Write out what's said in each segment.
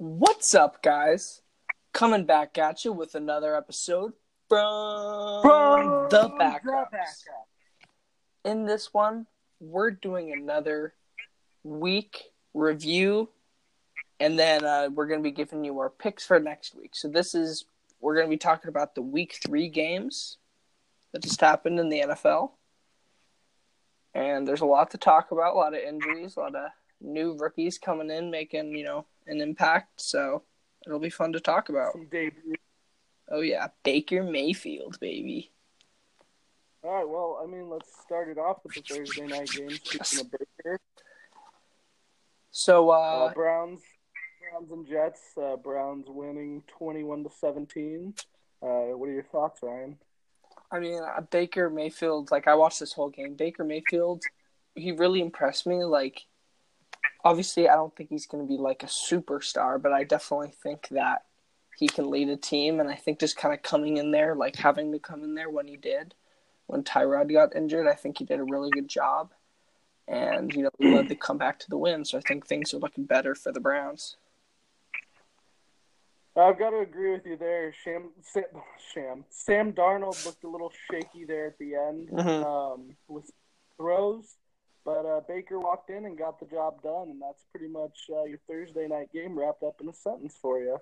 What's up, guys? Coming back at you with another episode from, From the the backups. Backups. In this one, we're doing another week review, and then uh, we're going to be giving you our picks for next week. So this is we're going to be talking about the week three games that just happened in the NFL, and there's a lot to talk about. A lot of injuries, a lot of new rookies coming in, making you know an impact. So it'll be fun to talk about. Debut. Oh yeah, Baker Mayfield, baby. All right, well, I mean, let's start it off with the Thursday night game. Speaking of Baker, So uh, uh, Browns, Browns and Jets. Uh, Browns winning twenty-one to seventeen. Uh, what are your thoughts, Ryan? I mean, uh, Baker Mayfield, like I watched this whole game. Baker Mayfield, he really impressed me. Like, obviously, I don't think he's going to be like a superstar, but I definitely think that he can lead a team. And I think just kind of coming in there, like having to come in there when he did, when Tyrod got injured, I think he did a really good job. And you know, he led the comeback to the win. So I think things are looking better for the Browns. I've got to agree with you there. Sham, Sam, Sham, Sam Darnold looked a little shaky there at the end Mhm. um, with throws, but uh, Baker walked in and got the job done, and that's pretty much uh, your Thursday night game wrapped up in a sentence for you.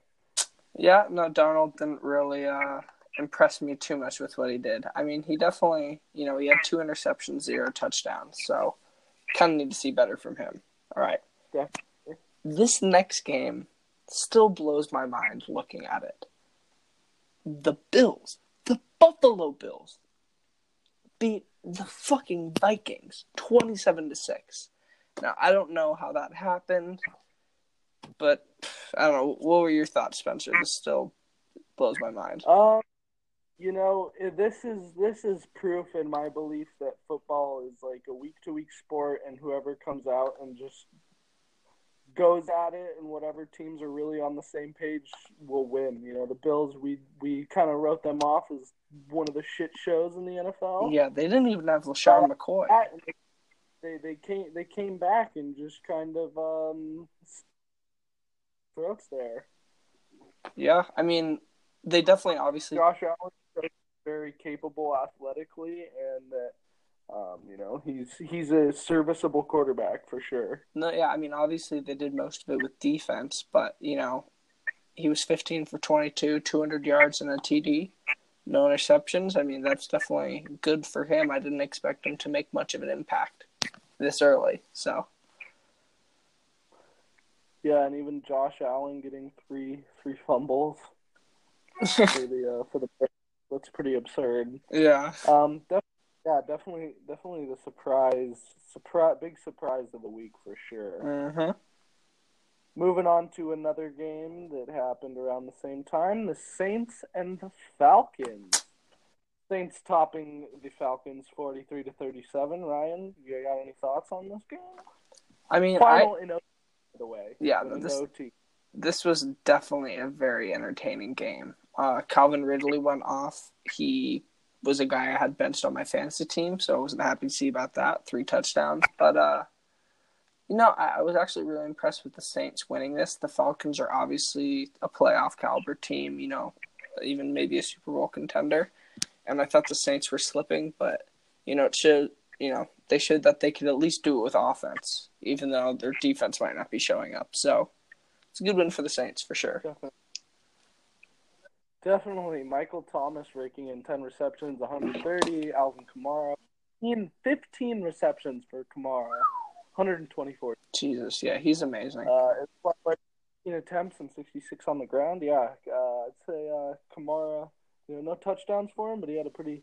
Yeah, no, Darnold didn't really uh, impress me too much with what he did. I mean, he definitely, you know, he had two interceptions, zero touchdowns, so kind of need to see better from him. All right. Definitely. This next game still blows my mind looking at it. The Bills, the Buffalo Bills, beat the fucking Vikings 27 to 6. Now, I don't know how that happened, but I don't know. What were your thoughts, Spencer? This still blows my mind. Um, you know, this is this is proof in my belief that football is like a week to week sport, and whoever comes out and just goes at it, and whatever teams are really on the same page will win. You know, the Bills, we we kind of wrote them off as one of the shit shows in the NFL. Yeah, they didn't even have LeSean McCoy. That- They they came they came back and just kind of um throats there. Yeah, I mean, they definitely obviously. Josh Allen is very capable athletically, and that um, you know he's he's a serviceable quarterback for sure. No, yeah, I mean, obviously they did most of it with defense, but you know, he was 15 for 22, 200 yards and a TD, no interceptions. I mean, that's definitely good for him. I didn't expect him to make much of an impact this early. So Yeah, and even Josh Allen getting three three fumbles for the uh, for the that's pretty absurd. yeah, Um, def- yeah, definitely definitely the surprise surprise big surprise of the week for sure. mm-hmm. Moving on to another game that happened around the same time, the Saints and the Falcons. Saints topping the Falcons 43 to 37. Ryan, you got any thoughts on this game? I mean, I Final in OT, by the way. Yeah, this- OT. this was definitely a very entertaining game. Uh, Calvin Ridley went off. He was a guy I had benched on my fantasy team, so I wasn't happy to see about that. Three touchdowns. But, uh, you know, I, I was actually really impressed with the Saints winning this. The Falcons are obviously a playoff caliber team, you know, even maybe a Super Bowl contender. And I thought the Saints were slipping, but, you know, it showed, you know, they showed that they could at least do it with offense, even though their defense might not be showing up. So, it's a good win for the Saints for sure. Definitely. Definitely. Michael Thomas raking in 10 receptions, 130. Alvin Kamara, in 15 receptions for Kamara, 124. Jesus, yeah, he's amazing. Uh, it's like- like 15 attempts and 66 on the ground. Yeah, uh, I'd say uh, Kamara, you know, no touchdowns for him, but he had a pretty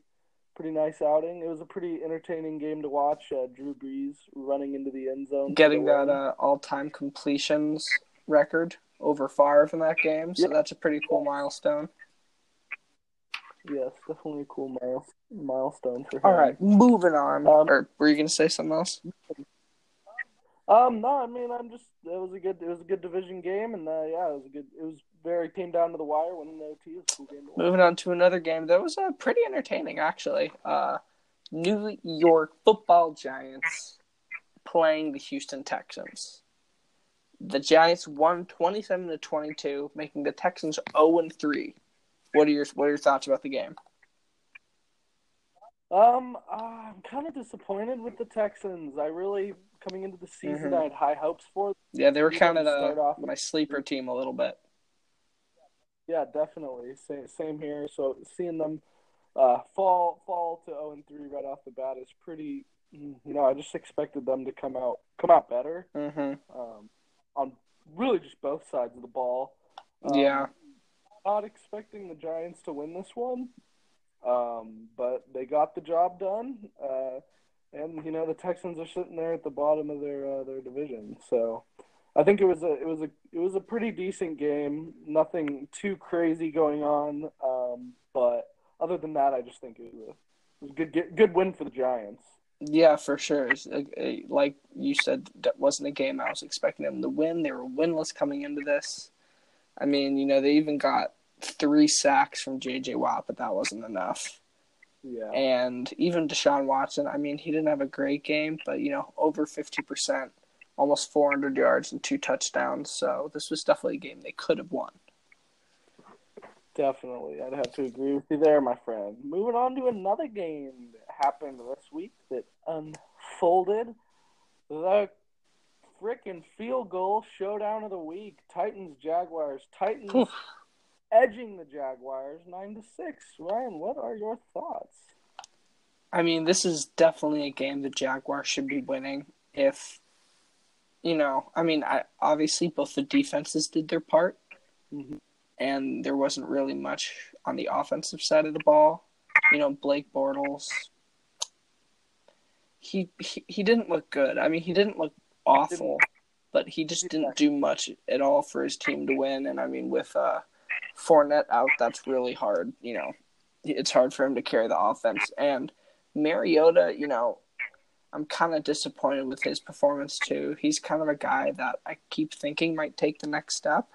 pretty nice outing. It was a pretty entertaining game to watch. Uh, Drew Brees running into the end zone. Getting that uh, all-time completions record over Favre in that game, so Yeah. that's a pretty cool milestone. Yes, definitely a cool miles, milestone for him. All right, moving on. Um, or were you gonna say something else? Um, no, I mean, I'm just it was a good it was a good division game, and uh, yeah, it was a good it was very came down to the wire, winning the OT. Was cool game. Moving on to another game that was uh, pretty entertaining, actually. Uh, New York Football Giants playing the Houston Texans. The Giants won 27 to 22, making the Texans 0 and 3. What are your what are your thoughts about the game? Um, uh, I'm kind of disappointed with the Texans. I really coming into the season, Mhm. I had high hopes for. them. Yeah, they were kind of the, my sleeper team a little bit. Yeah, definitely. Same, same here. So seeing them uh, fall fall to 0 and 3 right off the bat is pretty. You know, I just expected them to come out come out better hmm um, on really just both sides of the ball. Um, Yeah. Not expecting the Giants to win this one, um, but they got the job done. Uh, and you know the Texans are sitting there at the bottom of their uh, their division, so I think it was a it was a it was a pretty decent game. Nothing too crazy going on, um, but other than that, I just think it was a, it was a good good win for the Giants. Yeah, for sure. A- a- like you said, that wasn't a game I was expecting them to win. They were winless coming into this. I mean, you know, they even got three sacks from J.J. Watt, but that wasn't enough. Yeah, And even Deshaun Watson, I mean, he didn't have a great game, but, you know, over 50%, almost 400 yards and two touchdowns. So this was definitely a game they could have won. Definitely. I'd have to agree with you there, my friend. Moving on to another game that happened this week that unfolded. The freaking field goal showdown of the week. Titans Jaguars. Titans Oof. edging the Jaguars 9 to 6. Ryan, what are your thoughts? I mean, this is definitely a game the Jaguars should be winning if, you know, I mean, I, obviously both the defenses did their part, Mhm. and there wasn't really much on the offensive side of the ball. You know, Blake Bortles, he, he, he didn't look good. I mean, he didn't look awful, but he just didn't do much at all for his team to win. And I mean, with uh, Fournette out, that's really hard. You know, it's hard for him to carry the offense. And Mariota, you know, I'm kind of disappointed with his performance too. He's kind of a guy that I keep thinking might take the next step,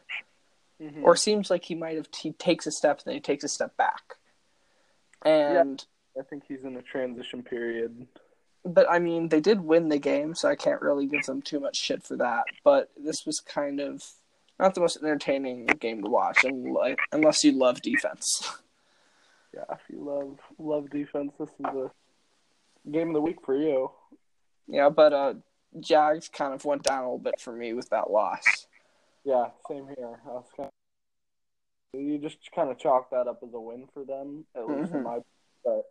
Mhm. or seems like he might have. He takes a step, then he takes a step back. And I think he's in a transition period. But I mean, they did win the game, so I can't really give them too much shit for that. But this was kind of not the most entertaining game to watch, unless, unless you love defense. Yeah, if you love love defense, this is a game of the week for you. yeah, but uh, Jags kind of went down a little bit for me with that loss. Yeah, same here. I was kind of, you just kind of chalk that up as a win for them, at least in Mhm. my. But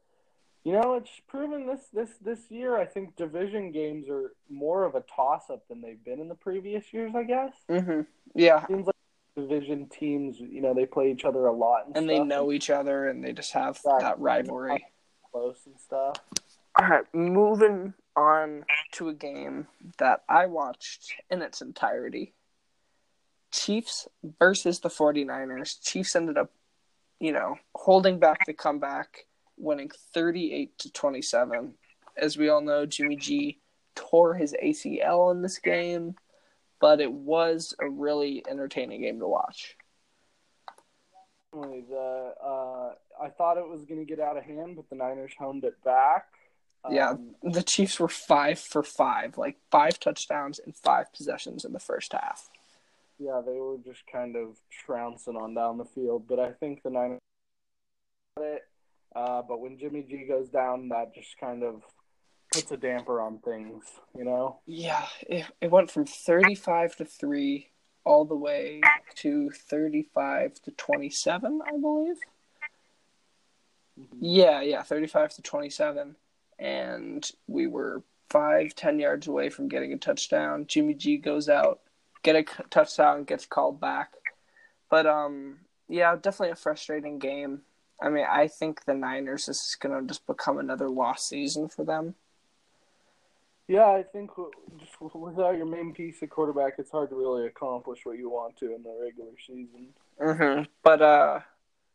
you know, it's proven this this this year. I think division games are more of a toss up than they've been in the previous years. I guess hmm Yeah, seems like division teams, you know, they play each other a lot and, and they know each other, and they just have Right. that rivalry. close and stuff. All right, moving on to a game that I watched in its entirety. Chiefs versus the 49ers. Chiefs ended up, you know, holding back the comeback, winning 38 to 27. As we all know, Jimmy G tore his ACL in this game, but it was a really entertaining game to watch. The uh, I thought it was going to get out of hand, but the Niners honed it back. Yeah, Um, the Chiefs were 5 for 5, like 5 touchdowns and 5 possessions in the first half. Yeah, they were just kind of trouncing on down the field, but I think the Niners got it. Uh, but when Jimmy G goes down, that just kind of puts a damper on things, you know. Yeah, it, it went from 35 to 3 all the way to 35 to 27, I believe. Yeah, yeah, 35 to 27. And we were five, ten yards away from getting a touchdown. Jimmy G goes out, get a touchdown, gets called back. But, um, yeah, definitely a frustrating game. I mean, I think the Niners is going to just become another lost season for them. Yeah, I think just without your main piece of quarterback, it's hard to really accomplish what you want to in the regular season. Mm-hmm. But uh,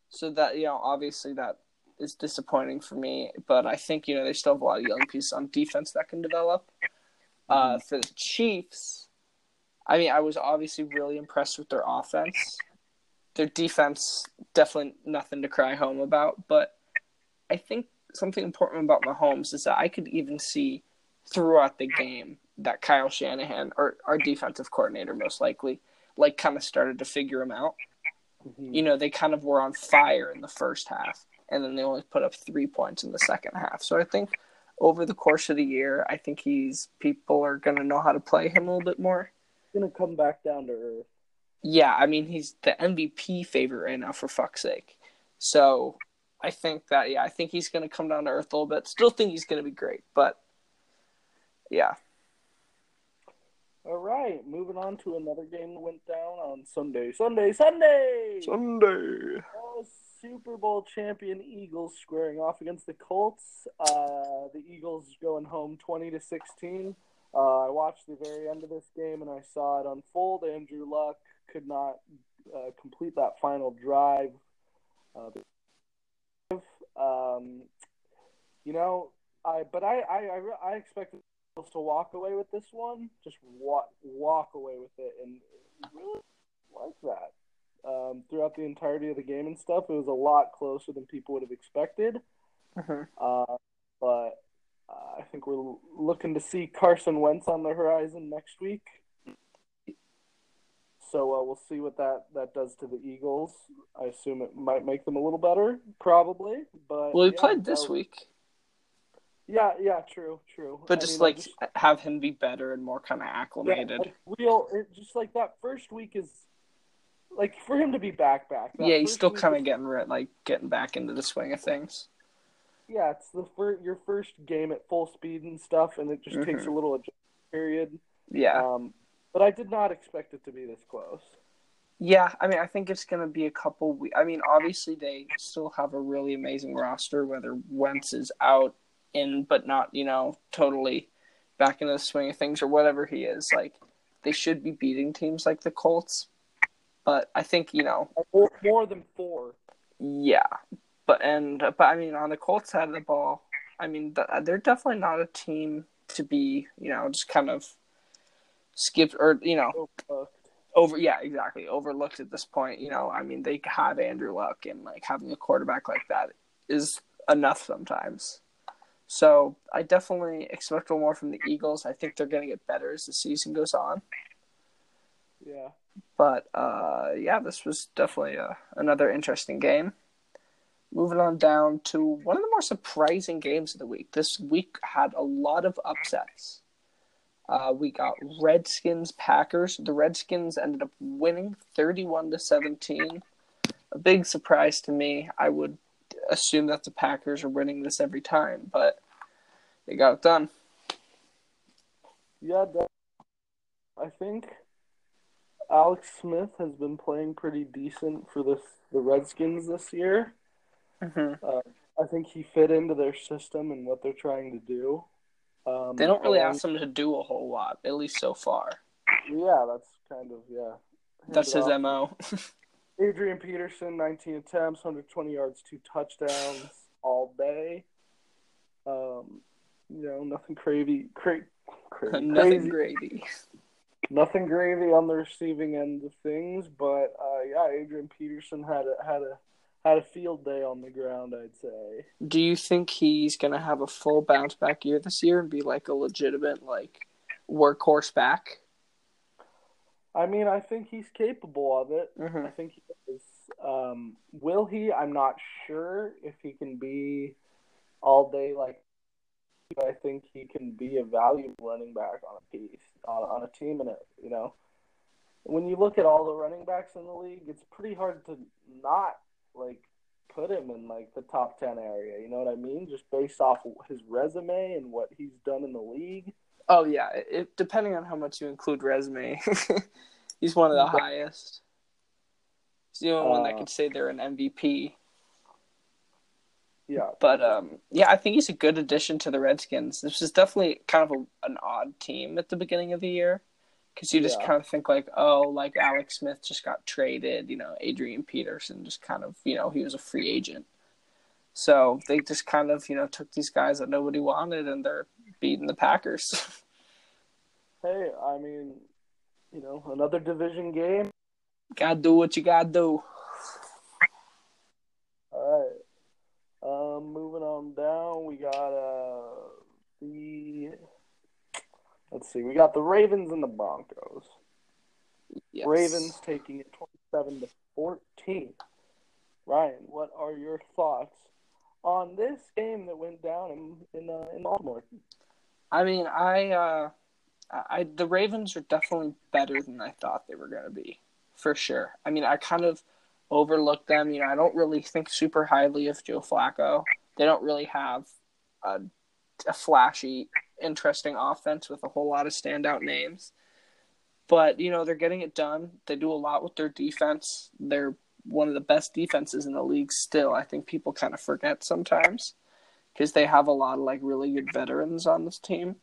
so that you know, obviously that is disappointing for me. But I think you know they still have a lot of young pieces on defense that can develop. Uh, for the Chiefs, I mean, I was obviously really impressed with their offense. Their defense, definitely nothing to cry home about. But I think something important about Mahomes is that I could even see throughout the game that Kyle Shanahan or our defensive coordinator most likely like kind of started to figure him out. Mhm. You know, they kind of were on fire in the first half, and then they only put up three points in the second half. So I think over the course of the year, I think he's people are going to know how to play him a little bit more. gonna come back down to earth. Yeah, I mean he's the MVP favorite right now for fuck's sake. So I think that yeah, I think he's going to come down to earth a little bit. Still think he's going to be great, but yeah. All right, moving on to another game that went down on Sunday. Sunday, Sunday. Sunday. Oh, Super Bowl champion Eagles squaring off against the Colts. Uh, the Eagles going home twenty to sixteen. Uh, I watched the very end of this game and I saw it unfold. Andrew Luck could not uh, complete that final drive. Uh, um, you know, I but I I I, I expected to walk away with this one, just walk walk away with it, and really like that um, throughout the entirety of the game and stuff. It was a lot closer than people would have expected. Mhm. Uh, but uh, I think we're looking to see Carson Wentz on the horizon next week. So uh, we'll see what that, that does to the Eagles. I assume it might make them a little better, probably. But Well, he yeah, played this that- week, Yeah, yeah, true, true. but I just mean, like have him be better and more kind of Yeah, acclimated. like real, it, just like that first week is like for him to be back, back. Yeah, he's still kind of getting re- like getting back into the swing of things. Yeah, it's the fir- your first game at full speed and stuff, and it just takes Mhm. a little adjustment period. Yeah, Um, but I did not expect it to be this close. yeah. I mean, I think it's gonna be a couple. We- I mean, obviously they still have a really amazing roster. Whether Wentz is out in, but not you know totally back into the swing of things or whatever he is, like they should be beating teams like the Colts. But I think you know More, more than four. Yeah, but and but I mean on the Colts side of the ball, I mean they're definitely not a team to be you know just kind of skipped or you know Uh, over yeah exactly overlooked at this point. You know I mean they have Andrew Luck and like having a quarterback like that is enough sometimes. So I definitely expect a little more from the Eagles. I think they're going to get better as the season goes on. yeah. But uh, yeah, this was definitely a, another interesting game. Moving on down to one of the more surprising games of the week. This week had a lot of upsets. Uh, we got Redskins Packers. The Redskins ended up winning thirty-one to seventeen. A big surprise to me. I would assume that the Packers are winning this every time, but they got it done. Yeah, that, I think Alex Smith has been playing pretty decent for this the Redskins this year. Mm-hmm. I think he fit into their system and what they're trying to do. Um, They don't really ask them to do a whole lot, at least so far. Yeah, that's kind of yeah. That's his off. mo. Adrian Peterson, 19 attempts, 120 yards, two touchdowns all day. Um, you know, nothing crazy, cra- cra- Nothing crazy, gravy. nothing gravy on the receiving end of things. But uh, yeah, Adrian Peterson had a had a had a field day on the ground. I'd say. Do you think he's gonna have a full bounce back year this year and be like a legitimate like workhorse back? I mean, I think he's capable of it. Mm-hmm. I think he is. Um, will he? I'm not sure if he can be all day like. I think he can be a valuable running back on a piece on, on a team, and it you know, when you look at all the running backs in the league, it's pretty hard to not like put him in like the top ten area. You know what I mean? Just based off his resume and what he's done in the league. Oh yeah, it, depending on how much you include resume, he's one of the highest. He's the only one that Uh, can say they're an MVP. Yeah, But um, yeah, I think he's a good addition to the Redskins. This is definitely kind of a, an odd team at the beginning of the year because you just Yeah. kind of think like, oh, like Alex Smith just got traded. You know, Adrian Peterson just kind of, you know, he was a free agent. So they just kind of, you know, took these guys that nobody wanted and they're beating the Packers. Hey, I mean, you know, another division game. gotta do what you gotta do. All right. Um, moving on down, we got uh the. Let's see. We got the Ravens and the Broncos. Yes. Ravens taking it 27 to 14. Ryan, what are your thoughts on this game that went down in in, uh, in Baltimore? I mean, I, uh, I, the Ravens are definitely better than I thought they were going to be, for sure. I mean, I kind of overlooked them. You know, I don't really think super highly of Joe Flacco. They don't really have a, a flashy, interesting offense with a whole lot of standout names. But, you know, they're getting it done. They do a lot with their defense. They're one of the best defenses in the league still. I think people kind of forget sometimes because they have a lot of like really good veterans on this team.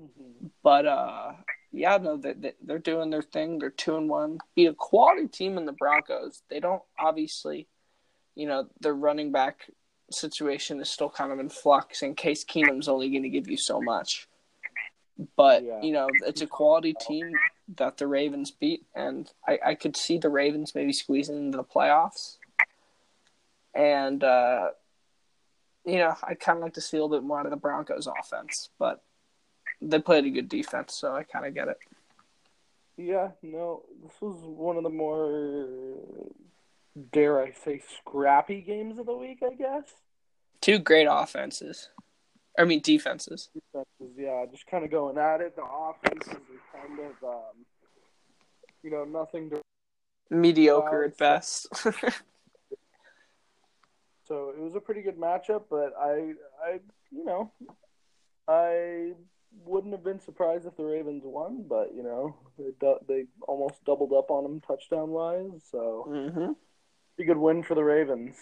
Mm-hmm. But uh yeah, no, they, they're doing their thing. They're two and one. Be a quality team in the Broncos. They don't obviously, you know, their running back situation is still kind of in flux. In Case Keenum's only going to give you so much, but Yeah. you know, it's a quality team that the Ravens beat, and I, I could see the Ravens maybe squeezing into the playoffs. And uh, you know, I'd kind of like to see a little bit more out of the Broncos offense, but they played a good defense, so I kind of get it. Yeah, no, this was one of the more, dare I say, scrappy games of the week, I guess. Two great offenses. I mean defenses. Defenses, yeah, just kind of going at it. The offenses are kind of, um, you know, nothing to. Mediocre at best. So it was a pretty good matchup, but I, I, you know, I wouldn't have been surprised if the Ravens won, but you know, they they almost doubled up on them touchdown wise, so mm-hmm. Pretty good win for the Ravens.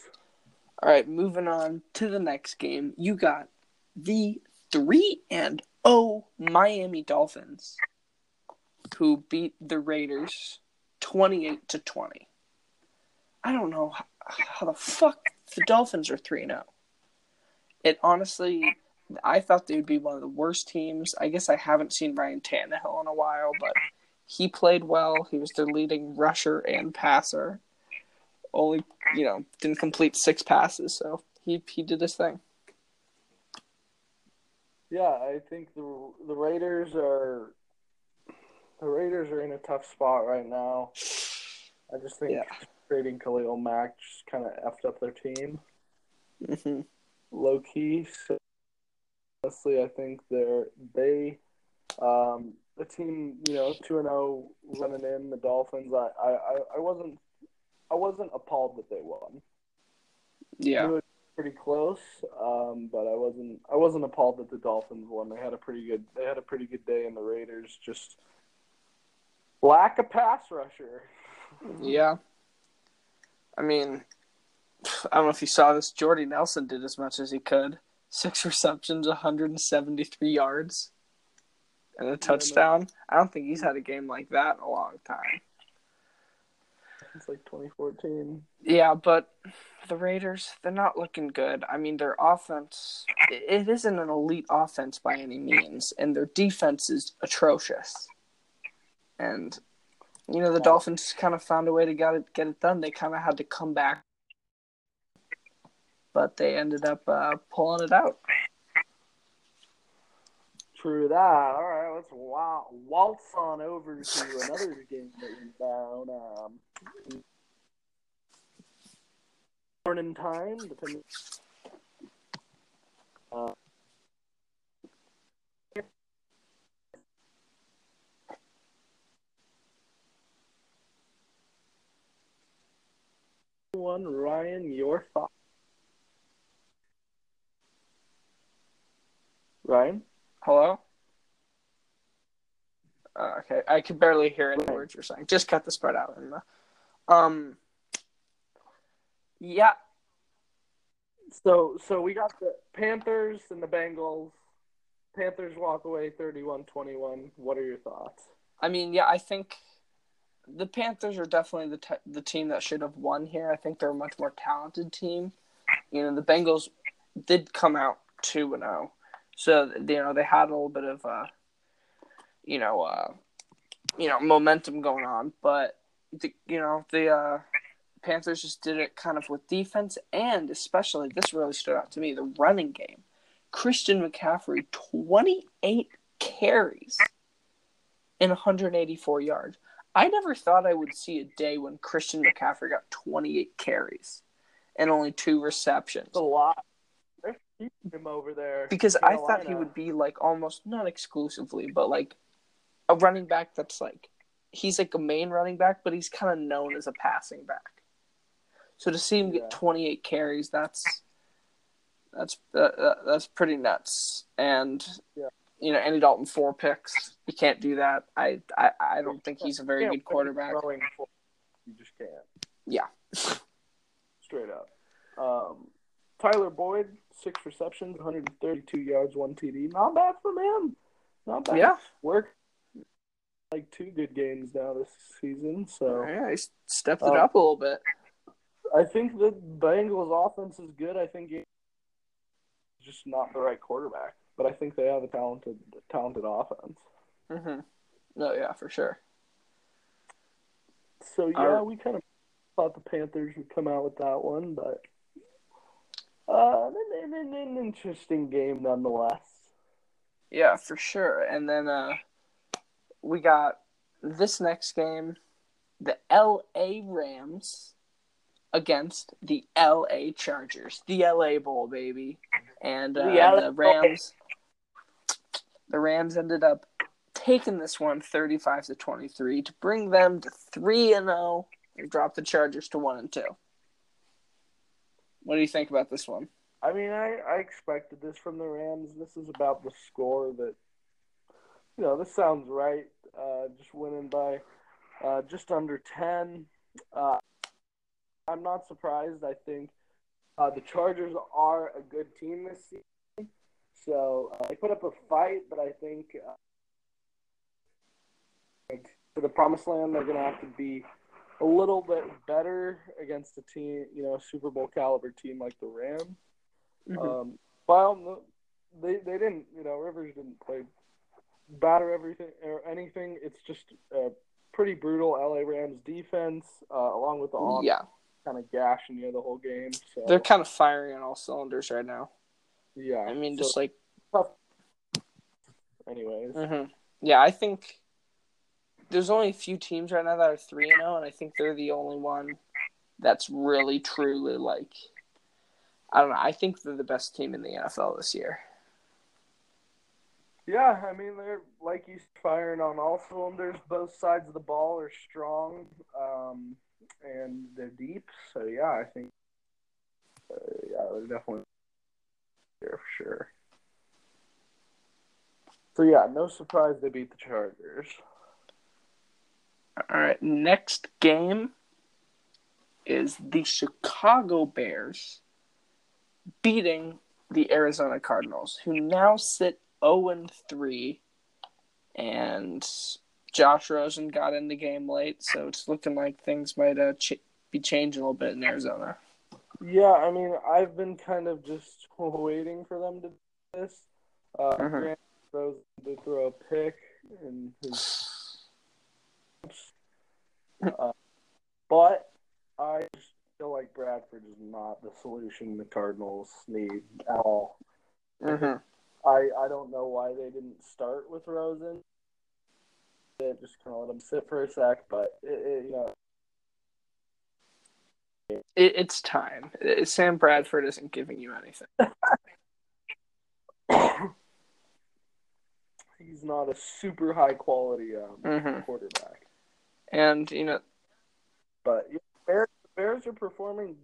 All right, moving on to the next game. You got the 3 and 0 Miami Dolphins who beat the Raiders 28 to 20. I don't know how, how the fuck the Dolphins are 3 and 0. It honestly I thought they would be one of the worst teams. I guess I haven't seen Ryan Tannehill in a while, but he played well. He was their leading rusher and passer. Only, you know, didn't complete six passes, so he he did his thing. Yeah, I think the the Raiders are the Raiders are in a tough spot right now. I just think Yeah. trading Khalil Mack just kind of effed up their team. hmm low key. So honestly, I think they're they um the team you know two and zero running in the Dolphins. I I- I wasn't I wasn't appalled that they won. Yeah. It was pretty close, um, but I wasn't I wasn't appalled that the Dolphins won. They had a pretty good they had a pretty good day, and the Raiders just lack a pass rusher. Yeah. I mean, I don't know if you saw this. Jordy Nelson did as much as he could. Six receptions, 173 yards, and a touchdown. I don't think he's had a game like that in a long time. It's like 2014. Yeah, but the Raiders, they're not looking good. I mean, their offense, it isn't an elite offense by any means, and their defense is atrocious. And, you know, the Dolphins kind of found a way to get it, get it done. They kind of had to come back, but they ended up uh, pulling it out. True that. All right, let's wa- waltz on over to another game that went down. Um, morning time, depending. Uh, one, Ryan, your thoughts? Ryan? Hello? Uh, okay, I could barely hear any words you're saying. Just cut the spread out. And, uh, um, yeah, So so we got the Panthers and the Bengals. Panthers walk away 31-21. What are your thoughts? I mean, yeah, I think the Panthers are definitely the te- the team that should have won here. I think they're a much more talented team. You know, the Bengals did come out two and zero, so you know they had a little bit of uh, you know, uh, you know, momentum going on, but the, you know the uh, Panthers just did it kind of with defense and especially this really stood out to me the running game. Christian McCaffrey, 28 carries and 184 yards. I never thought I would see a day when Christian McCaffrey got 28 carries and only two receptions. It's a lot. They're keeping him over there. Because I thought he would be like almost not exclusively, but like a running back that's like he's like a main running back, but he's kind of known as a passing back. So to see him get 28 carries, that's that's uh, uh, that's pretty nuts. And Yeah. you know, Andy Dalton four picks, you can't do that. I I, I don't think he's a very good quarterback. You just can't. Yeah. Straight up. Um, Tyler Boyd, six receptions, 132 yards, one TD. Not bad from him. Not bad. Yeah, Work like two good games now this season. So yeah, he stepped it Um, up a little bit. I think the Bengals offense is good. I think it's just not the right quarterback, but I think they have a talented, talented offense. hmm No, yeah, for sure. So yeah, Are- we kind of thought the Panthers would come out with that one, but uh, an, an, an interesting game nonetheless. Yeah, for sure. And then uh we got this next game, the LA Rams against the LA Chargers. The LA Bowl, baby. And uh, The the Rams the Rams ended up taking this one 35 to 23 to bring them to 3 and 0 and drop the Chargers to 1 and 2. What do you think about this one? I mean, I, I expected this from the Rams. This is about the score that, you know, this sounds right. Uh, just winning by uh, just under 10. Uh, I'm not surprised. I think uh, the Chargers are a good team this season. So uh, they put up a fight, but I think uh, like, for the promised land, they're going to have to be a little bit better against a team, you know, a Super Bowl caliber team like the Rams. Um, well, they they didn't. You know, Rivers didn't play bad or everything or anything. It's just a pretty brutal LA Rams defense, uh, along with the offense yeah, kind of gashing you the whole game. So they're kind of firing on all cylinders right now. yeah. I mean, so just like tough. Anyways, hmm Yeah, I think there's only a few teams right now that are three and zero, and I think they're the only one that's really truly like. I don't know. I think they're the best team in the NFL this year. Yeah. I mean, they're like you firing on all cylinders. Both sides of the ball are strong, um, and they're deep. So yeah, I think uh, yeah, they're definitely there for sure. So yeah, no surprise they beat the Chargers. All right, next game is the Chicago Bears beating the Arizona Cardinals, who now sit 0 and 3. And Josh Rosen got in the game late, so it's looking like things might uh, ch- be changing a little bit in Arizona. Yeah, I mean, I've been kind of just waiting for them to do this. Uh, Mhm. Grant throws to throw a pick and his, uh, but I just feel like Bradford is not the solution the Cardinals need at all. hmm I I don't know why they didn't start with Rosen. They just kind of let him sit for a sec, but it, it, you know, It, it's time. Uh, Sam Bradford isn't giving you anything. he's not a super high quality um, Mhm. quarterback. And, you know, But yeah, Bears, Bears are performing.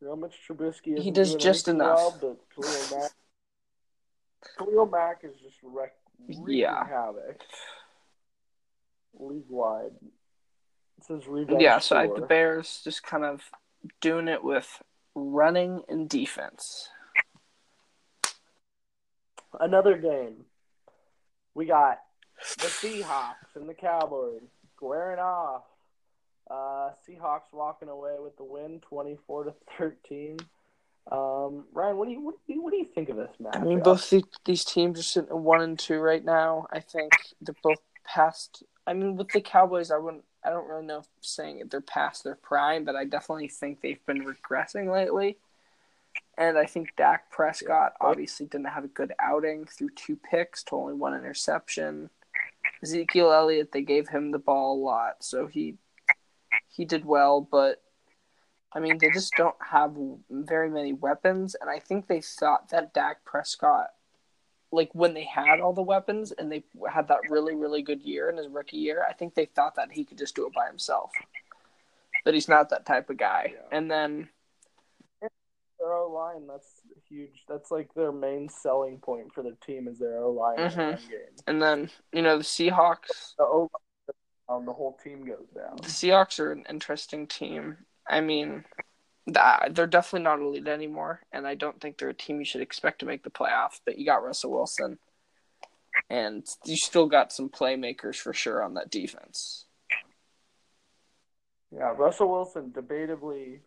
You know, Mitch Trubisky. He does just enough. Well, but Khalil Mack, is just wreck, wreaking Yeah. havoc league wide. It's his revenge yeah, so I, tour. the Bears just kind of doing it with running and defense. Another game. We got the Seahawks and the Cowboys squaring off. Uh, Seahawks walking away with the win, twenty-four to thirteen. Um, Ryan, what do you what do you, what do you think of this match? I mean, both the, these teams are sitting at one and two right now. I think they're both past. I mean, with the Cowboys, I wouldn't. I don't really know if saying they're past their prime, but I definitely think they've been regressing lately. And I think Dak Prescott obviously didn't have a good outing through two picks to only one interception. Ezekiel Elliott, they gave him the ball a lot, so he he did well, but I mean they just don't have very many weapons, and I think they thought that Dak Prescott, like when they had all the weapons and they had that really really good year in his rookie year, I think they thought that he could just do it by himself, but he's not that type of guy. Yeah. And then Their O line, that's huge. That's like their main selling point for the team is their O line Mhm. game. and then you know the Seahawks. The O line, um, the whole team goes down. The Seahawks are an interesting team. I mean, they're definitely not elite anymore, and I don't think they're a team you should expect to make the playoff. But you got Russell Wilson, and you still got some playmakers for sure on that defense. Yeah, Russell Wilson, debatably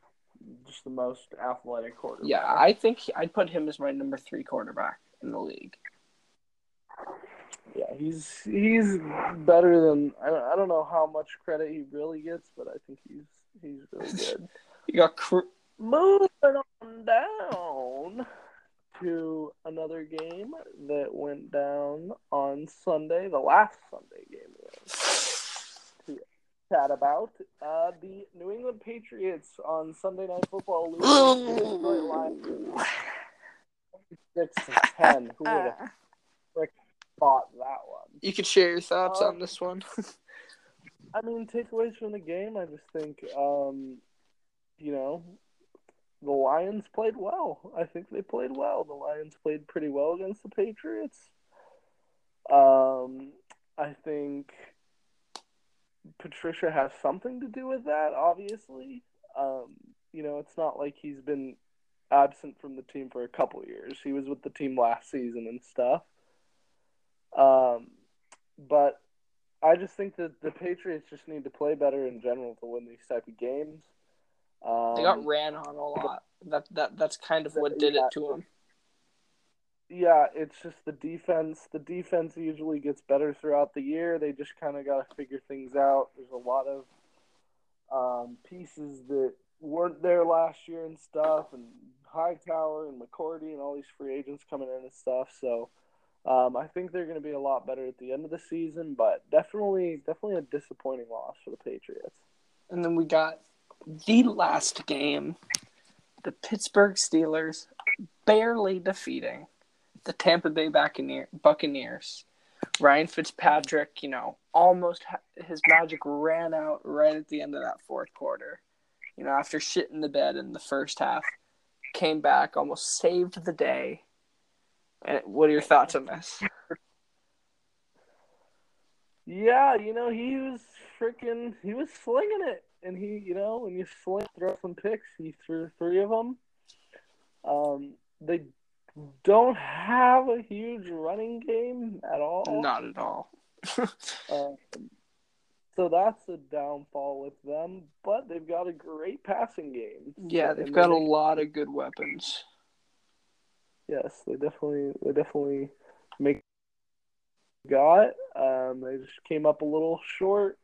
just the most athletic quarterback. Yeah, I think he- I'd put him as my number three quarterback in the league. yeah, he's he's better than I don't, I don't know how much credit he really gets, but I think he's he's really good. You got Cru- Moving on down to another game that went down on Sunday, the last Sunday game we chat about. Uh, the New England Patriots on Sunday Night Football losing to the Detroit Lions six to ten. Who would have thought that one? you could share your thoughts Um, on this one. I mean, takeaways from the game. I just think, um, you know, the Lions played well. I think they played well. The Lions played pretty well against the Patriots. Um, I think Patricia has something to do with that. Obviously, um, you know, it's not like he's been absent from the team for a couple years. He was with the team last season and stuff. Um, but I just think that the Patriots just need to play better in general to win these type of games. Um, they got ran on a lot. That that that's kind of what did Yeah. it to them. yeah, it's just the defense. The defense usually gets better throughout the year. They just kind of got to figure things out. There's a lot of um, pieces that weren't there last year and stuff, and Hightower and McCourty and all these free agents coming in and stuff. So um, I think they're going to be a lot better at the end of the season, but definitely, definitely a disappointing loss for the Patriots. And then we got the last game, the Pittsburgh Steelers barely defeating the Tampa Bay Buccaneers. Ryan Fitzpatrick, you know, almost his magic ran out right at the end of that fourth quarter. You know, after shitting the bed in the first half, came back, almost saved the day. And what are your thoughts on this? Yeah, you know, he was freaking, he was slinging it. And he, you know, when you sling, throw some picks, he threw three of them. Um, they don't have a huge running game at all. Not at all. Uh, so that's a downfall with them, but they've got a great passing game. yeah, they've And got a lot of good weapons. Yes, they definitely they definitely make got. Um, they just came up a little short.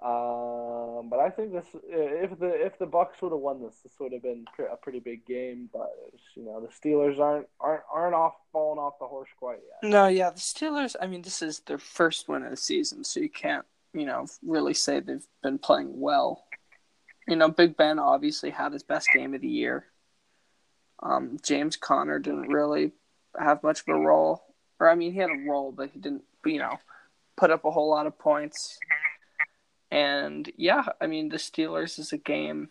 Um, but I think this if the if the Bucks would have won this, this would have been a pretty big game. But you know the Steelers aren't aren't aren't off falling off the horse quite yet. No, yeah, the Steelers. I mean, this is their first win of the season, so you can't, you know, really say they've been playing well. You know, Big Ben obviously had his best game of the year. Um, James Conner didn't really have much of a role, or I mean, he had a role, but he didn't, you know, put up a whole lot of points. And yeah, I mean, the Steelers is a game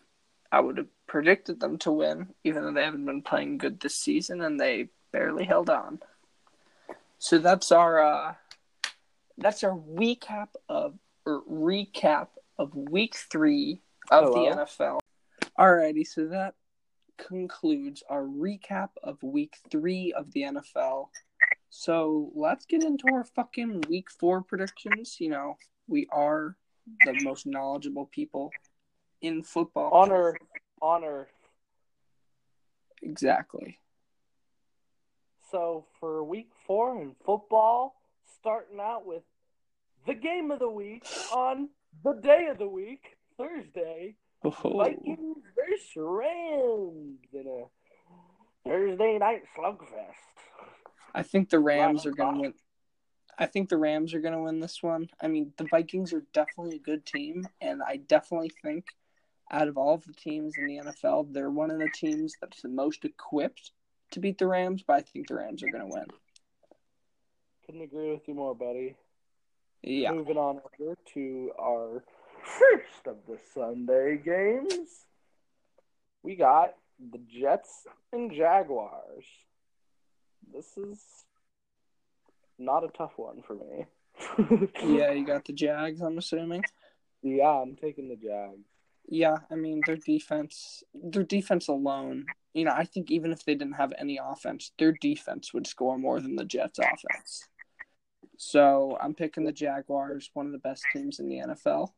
I would have predicted them to win, even though they haven't been playing good this season, and they barely held on. So that's our uh, that's our recap of or recap of week three of Hello? the NFL. Alrighty, so that concludes our recap of week three of the NFL. So let's get into our fucking week four predictions. You know, we are the most knowledgeable people in football. Honor, honor. Exactly. So for week four in football, starting out with the game of the week on the day of the week, Thursday, Oh. Vikings versus Rams in a Thursday night slugfest. I think the Rams are going to win. I think the Rams are going to win this one. I mean, the Vikings are definitely a good team, and I definitely think out of all of the teams in the NFL, they're one of the teams that's the most equipped to beat the Rams, but I think the Rams are going to win. Couldn't agree with you more, buddy. Yeah. Moving on over to our first of the Sunday games. We got the Jets and Jaguars. This is not a tough one for me. Yeah, you got the Jags, I'm assuming. Yeah, I'm taking the Jags. Yeah, I mean their defense, their defense alone. You know, I think even if they didn't have any offense, their defense would score more than the Jets' offense. So I'm picking the Jaguars, one of the best teams in the NFL,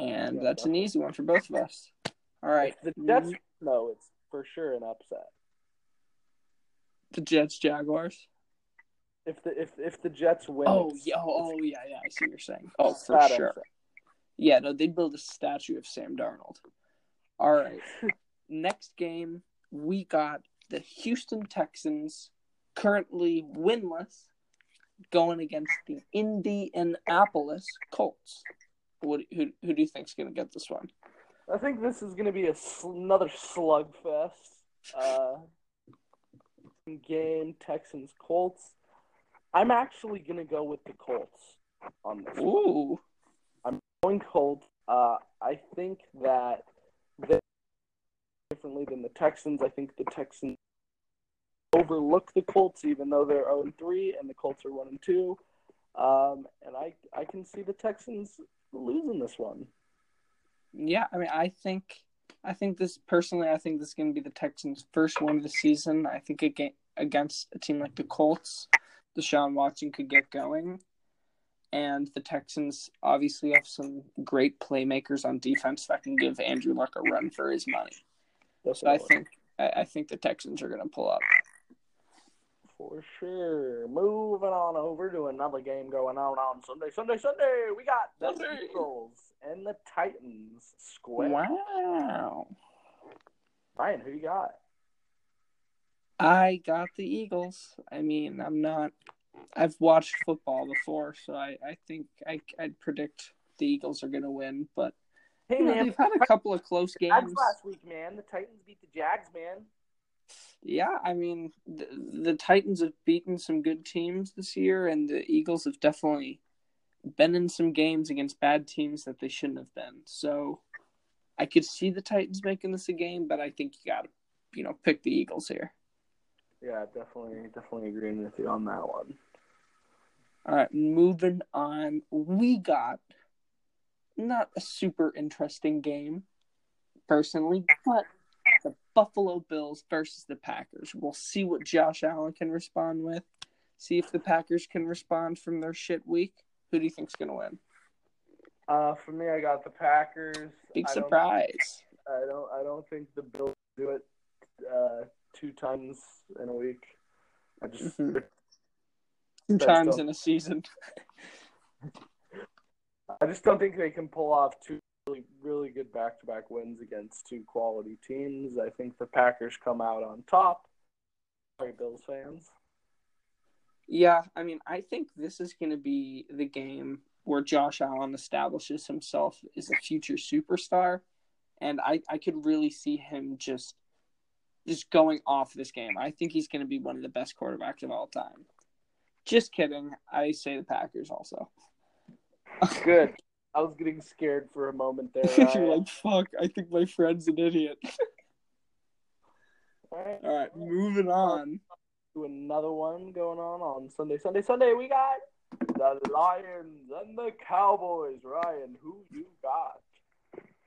and that's an easy one for both of us. All right, If the Jets, no, it's for sure an upset. the Jets, Jaguars. If the if if the Jets win, Oh yeah, oh, oh yeah, yeah. I see what you're saying. Oh, for sure. upset. Yeah, no, they'd build a statue of Sam Darnold. All right. Next game, we got the Houston Texans, currently winless, going against the Indianapolis Colts. What, who, who do you think's going to get this one? I think this is going to be a sl- another slugfest. Uh, game Texans Colts. I'm actually going to go with the Colts on this. Ooh. One. Ooh. Going Colts. Uh, I think that they differently than the Texans. I think the Texans overlook the Colts, even though they're 0 3 and the Colts are 1 and 2. Um, and I I can see the Texans losing this one. Yeah, I mean, I think, I think this personally, I think this is going to be the Texans' first one of the season. I think aga against a team like the Colts, Deshaun Watson could get going, and the Texans obviously have some great playmakers on defense that can give Andrew Luck a run for his money. So I think, I, I think the Texans are going to pull up. For sure. Moving on over to another game going on on Sunday. Sunday, Sunday. We got the Sunday. Eagles and the Titans square. Wow. Ryan, who you got? I got the Eagles. I mean, I'm not. I've watched football before, so I, I think I, I'd predict the Eagles are going to win. But Hey you know, man, they've had a couple of close Jags games. last week, man. The Titans beat the Jags, man. Yeah, I mean, the, the Titans have beaten some good teams this year, and the Eagles have definitely been in some games against bad teams that they shouldn't have been. So I could see the Titans making this a game, but I think you got to, you know, pick the Eagles here. Yeah, definitely, definitely agreeing with you on that one. All right, moving on. We got not a super interesting game, personally, but Buffalo Bills versus the Packers. We'll see what Josh Allen can respond with. See if the Packers can respond from their shit week. Who do you think's going to win? Uh, for me, I got the Packers. Big I don't- surprise. I don't. I don't think the Bills do it uh, two times in a week. I just. Mhm. Two times in a season. I just don't think they can pull off two really, really good back-to-back wins against two quality teams. I think the Packers come out on top. Sorry, Bills fans. Yeah, I mean, I think this is going to be the game where Josh Allen establishes himself as a future superstar, and I, I could really see him just just going off this game. I think he's going to be one of the best quarterbacks of all time. Just kidding. I say the Packers also. Good. I was getting scared for a moment there. You're like, fuck, I think my friend's an idiot. All right, All right, moving on. to another one going on on Sunday. Sunday, Sunday. We got the Lions and the Cowboys. Ryan, who you got?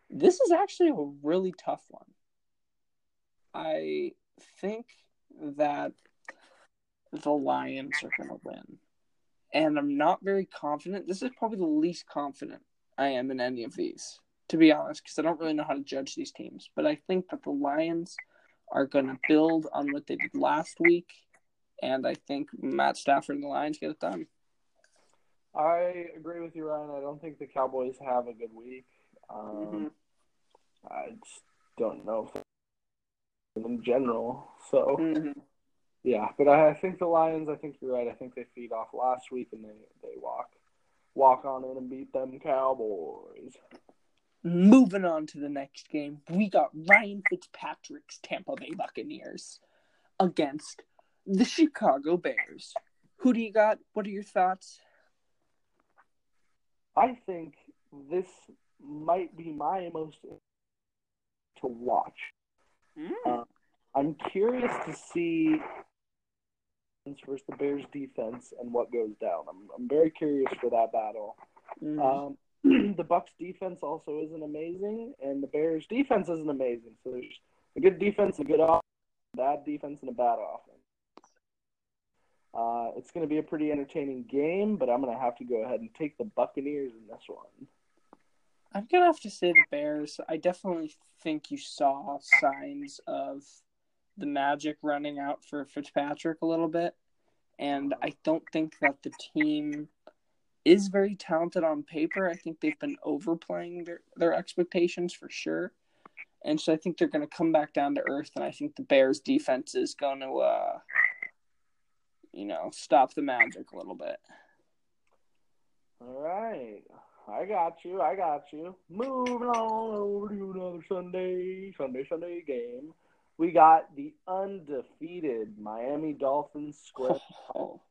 This is actually a really tough one. I think that the Lions are going to win. And I'm not very confident. This is probably the least confident I am in any of these, to be honest, because I don't really know how to judge these teams. But I think that the Lions are going to build on what they did last week. And I think Matt Stafford and the Lions get it done. I agree with you, Ryan. I don't think the Cowboys have a good week. Um, Mhm. I just don't know if in general. So Mhm. yeah, but I, I think the Lions. I think you're right. I think they feed off last week and they they walk walk on in and beat them Cowboys. Moving on to the next game, we got Ryan Fitzpatrick's Tampa Bay Buccaneers against the Chicago Bears. Who do you got? What are your thoughts? I think this might be my most to watch. Uh, I'm curious to see versus the Bears defense and what goes down. I'm I'm very curious for that battle. Mhm. Um, the Bucks defense also isn't amazing, and the Bears defense isn't amazing. So there's a good defense, a good off, bad defense, and a bad offense. Uh, it's going to be a pretty entertaining game, but I'm going to have to go ahead and take the Buccaneers in this one. I'm gonna have to say the Bears. I definitely think you saw signs of the magic running out for Fitzpatrick a little bit, and I don't think that the team is very talented on paper. I think they've been overplaying their their expectations for sure, and so I think they're going to come back down to earth. And I think the Bears defense is going to, uh, you know, stop the magic a little bit. All right. I got you. I got you. Moving on over to another Sunday, Sunday, Sunday game. We got the undefeated Miami Dolphins square Oh,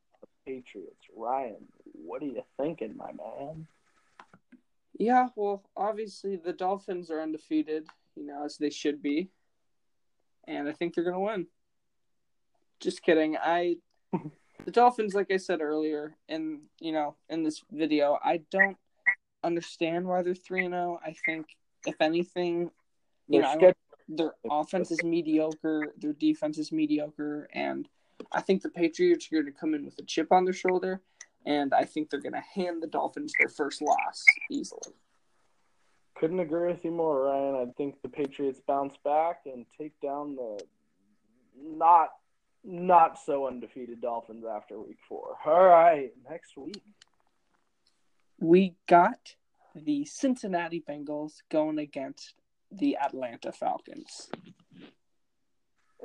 Patriots. Ryan, what are you thinking, my man? Yeah, well, obviously the Dolphins are undefeated, you know, as they should be. And I think they're going to win. Just kidding. I the Dolphins like I said earlier in, you know, in this video, I don't understand why they're 3 and 0. I think if anything, You Their know, their offense is mediocre, their defense is mediocre, and I think the Patriots are going to come in with a chip on their shoulder, and I think they're going to hand the Dolphins their first loss easily. couldn't agree with you more, Ryan. I think the Patriots bounce back and take down the not not so undefeated Dolphins after week four. All right, next week. We got the Cincinnati Bengals going against the Atlanta Falcons.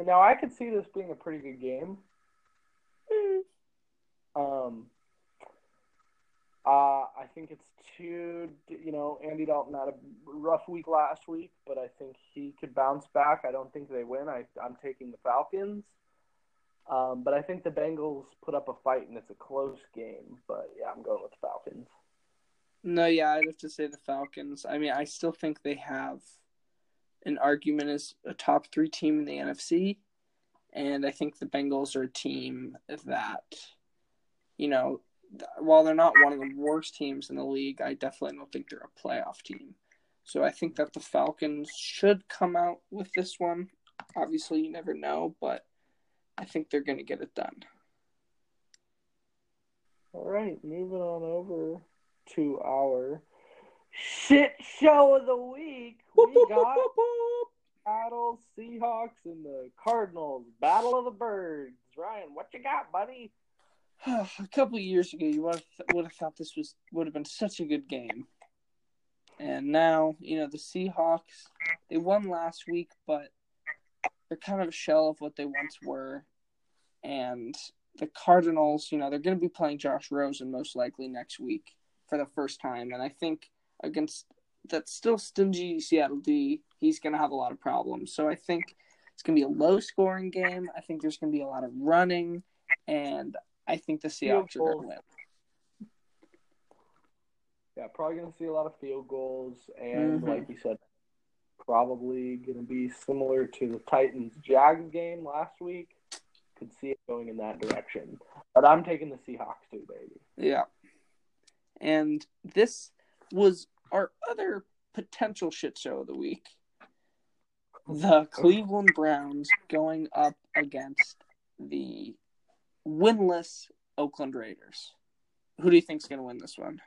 Now I could see this being a pretty good game. Um, uh, I think it's two. You know, Andy Dalton had a rough week last week, but I think he could bounce back. I don't think they win. I, I'm taking the Falcons. Um, but I think the Bengals put up a fight, and it's a close game. But yeah, I'm going with the Falcons. No, yeah, I'd have to say the Falcons. I mean, I still think they have an argument as a top three team in the NFC. And I think the Bengals are a team that, you know, while they're not one of the worst teams in the league, I definitely don't think they're a playoff team. So I think that the Falcons should come out with this one. Obviously, you never know, but I think they're going to get it done. All right, moving on over to our shit show of the week. We got Seattle Seahawks and the Cardinals. Battle of the Birds. Ryan, what you got, buddy? a couple of years ago, you would have, would have thought this was would have been such a good game, and now you know the Seahawks. They won last week, but they're kind of a shell of what they once were, and the Cardinals. You know they're going to be playing Josh Rosen most likely next week for the first time, and I think against that still stingy Seattle D, he's going to have a lot of problems. So I think it's going to be a low scoring game. I think there's going to be a lot of running, and I think the Seahawks are going to win. Yeah, probably going to see a lot of field goals, and Mhm. like you said, probably going to be similar to the Titans Jags game last week. Could see it going in that direction, but I'm taking the Seahawks too, baby. Yeah. And this was our other potential shit show of the week. The Cleveland Browns going up against the winless Oakland Raiders. Who do you think's going to win this one?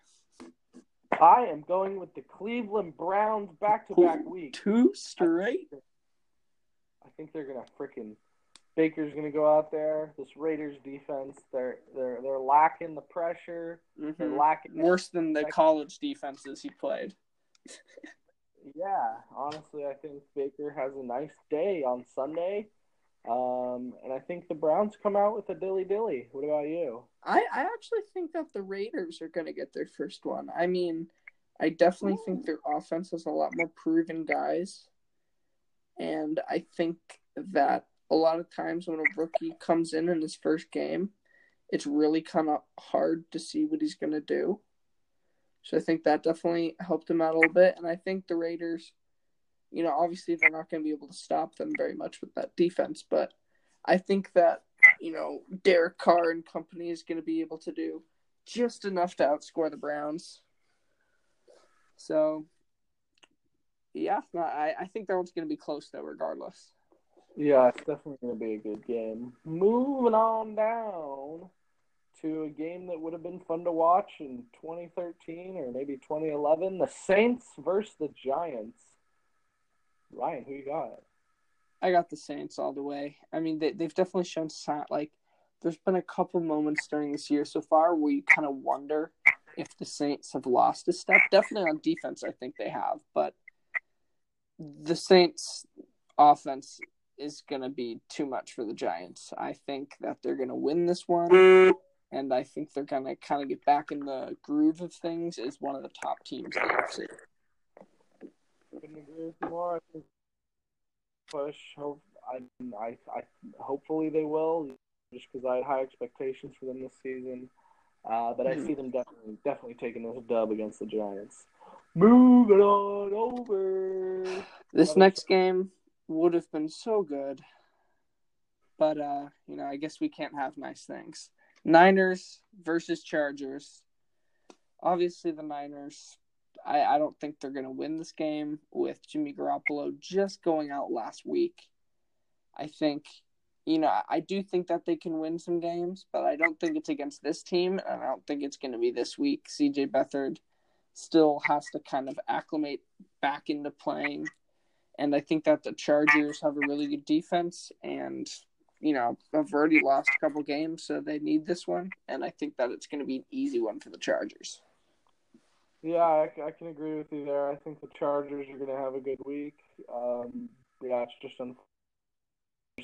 I am going with the Cleveland Browns back to back week. Two straight? I think they're gonna freaking Baker's gonna go out there. This Raiders defense, they're they're they're lacking the pressure. They're Mhm. lacking. Worse than the college defenses he played. Yeah, honestly, I think Baker has a nice day on Sunday. Um, and I think the Browns come out with a dilly dilly. What about you? I, I actually think that the Raiders are going to get their first one. I mean, I definitely Ooh. think their offense has a lot more proven guys. And I think that a lot of times when a rookie comes in in his first game, it's really kind of hard to see what he's going to do. So I think that definitely helped him out a little bit. And I think the Raiders, you know, obviously they're not going to be able to stop them very much with that defense, but I think that, you know, Derek Carr and company is going to be able to do just enough to outscore the Browns. So, yeah, I, I think that one's going to be close, though, regardless. Yeah, it's definitely going to be a good game. Moving on down to a game that would have been fun to watch in 2013 or maybe 2011 the Saints versus the Giants. Ryan, who you got? I got the Saints all the way. I mean, they, they've definitely shown like there's been a couple moments during this year so far where you kind of wonder if the Saints have lost a step. Definitely on defense, I think they have, but the Saints offense is going to be too much for the Giants. I think that they're going to win this one and I think they're gonna kind of get back in the groove of things as one of the top teams in the NFC. Couldn't agree with you more. I think push. Hope, I, I, I, hopefully they will, just because I had high expectations for them this season. Uh, but mm-hmm. I see them definitely, definitely taking this dub against the Giants. Moving on over. This next game would have been so good, but uh, you know, I guess we can't have nice things. Niners versus Chargers. Obviously, the Niners. I, I don't think they're going to win this game with Jimmy Garoppolo just going out last week. I think, you know, I do think that they can win some games, but I don't think it's against this team, and I don't think it's going to be this week. CJ Beathard still has to kind of acclimate back into playing. And I think that the Chargers have a really good defense, and you know, have already lost a couple games, so they need this one, and I think that it's going to be an easy one for the Chargers. Yeah, I, I can agree with you there. I think the Chargers are going to have a good week. Um, yeah, it's just unfortunate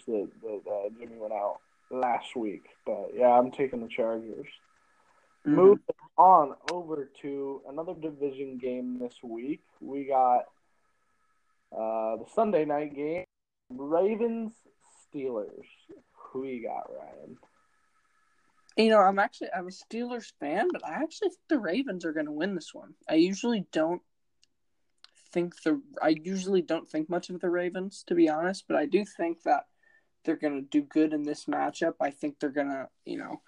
that, that uh, Jimmy went out last week, but yeah, I'm taking the Chargers. Mm-hmm. Moving on over to another division game this week, we got uh, the Sunday night game, Ravens Steelers. Who you got, Ryan? You know, I'm actually I'm a Steelers fan, but I actually think the Ravens are going to win this one. I usually don't think the I usually don't think much of the Ravens to be honest, but I do think that they're going to do good in this matchup. I think they're going to, you know,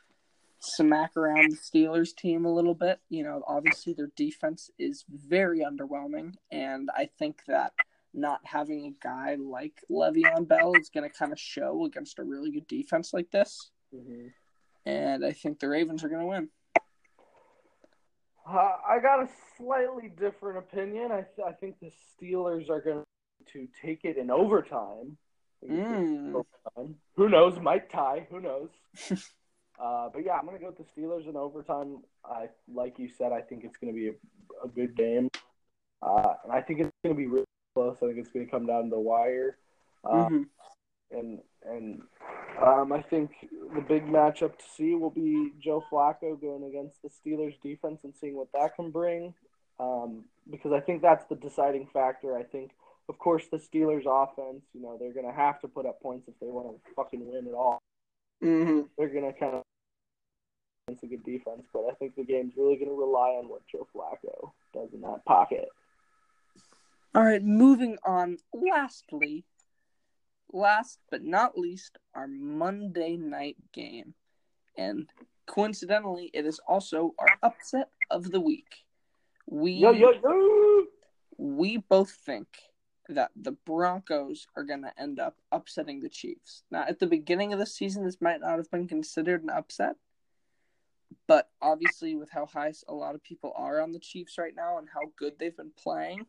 smack around the Steelers team a little bit. You know, obviously their defense is very underwhelming and I think that not having a guy like Le'Veon Bell is going to kind of show against a really good defense like this. Mm-hmm. And I think the Ravens are going to win. Uh, I got a slightly different opinion. I, th- I think the Steelers are going to take it in overtime. Mm. overtime. Who knows? Might tie. Who knows? uh, but yeah, I'm going to go with the Steelers in overtime. I like you said. I think it's going to be a, a good game, uh, and I think it's going to be really close. I think it's going to come down to the wire. Um, mm-hmm. And and um, I think the big matchup to see will be Joe Flacco going against the Steelers defense and seeing what that can bring. Um, because I think that's the deciding factor. I think, of course, the Steelers offense, you know, they're going to have to put up points if they want to fucking win at all. Mm-hmm. They're going to kind of against a good defense, but I think the game's really going to rely on what Joe Flacco does in that pocket. All right, moving on. Lastly, last but not least, our Monday night game. And coincidentally, it is also our upset of the week. We yo, yo, yo. we both think that the Broncos are going to end up upsetting the Chiefs. Now, at the beginning of the season, this might not have been considered an upset, but obviously, with how high a lot of people are on the Chiefs right now and how good they've been playing,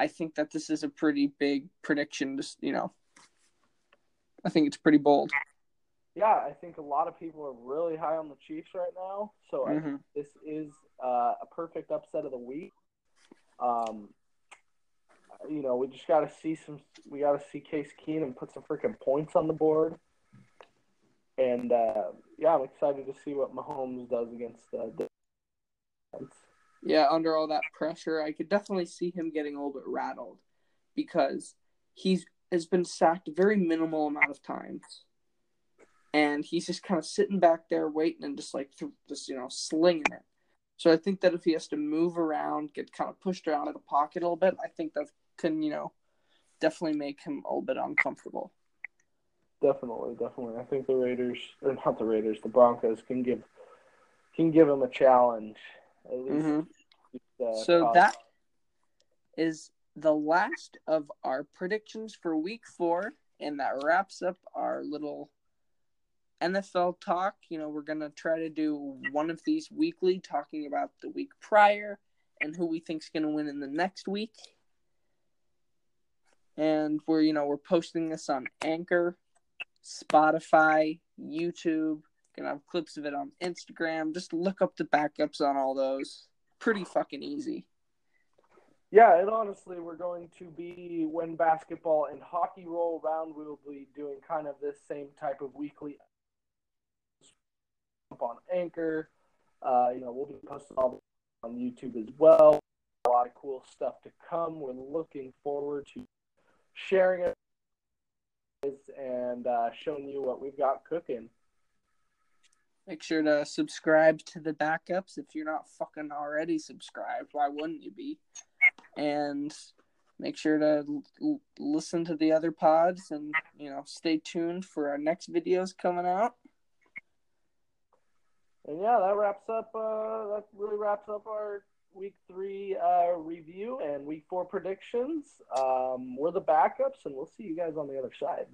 I think that this is a pretty big prediction. Just you know, I think it's pretty bold. Yeah, I think a lot of people are really high on the Chiefs right now. So mm-hmm. this is uh, a perfect upset of the week. Um, you know, we just got to see some. We got to see Case Keenum put some freaking points on the board. And uh, yeah, I'm excited to see what Mahomes does against the. Defense. Yeah, under all that pressure, I could definitely see him getting a little bit rattled because he's has been sacked a very minimal amount of times, and he's just kind of sitting back there waiting and just like just you know slinging it. So I think that if he has to move around, get kind of pushed around in the pocket a little bit, I think that can you know definitely make him a little bit uncomfortable. Definitely, definitely. I think the Raiders, or not the Raiders, the Broncos can give can give him a challenge. Mm-hmm. uh, so that is the last of our predictions for Week Four, and that wraps up our little NFL talk. You know, we're gonna try to do one of these weekly, talking about the week prior and who we think's gonna win in the next week. And we're you know we're posting this on Anchor, Spotify, YouTube. Gonna have clips of it on Instagram. Just look up the backups on all those. Pretty fucking easy. Yeah, and honestly, we're going to be when basketball and hockey roll around. We'll be doing kind of this same type of weekly on Anchor. Uh, you know, we'll be posting all on YouTube as well. A lot of cool stuff to come. We're looking forward to sharing it and uh, showing you what we've got cooking. Make sure to subscribe to the backups if you're not fucking already subscribed. Why wouldn't you be? And make sure to l- listen to the other pods and you know stay tuned for our next videos coming out. And yeah, that wraps up. Uh, that really wraps up our week three uh, review and week four predictions. Um, we're the backups, and we'll see you guys on the other side.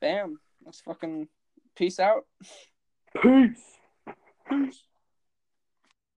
Bam. Let's fucking peace out. Peace. Peace.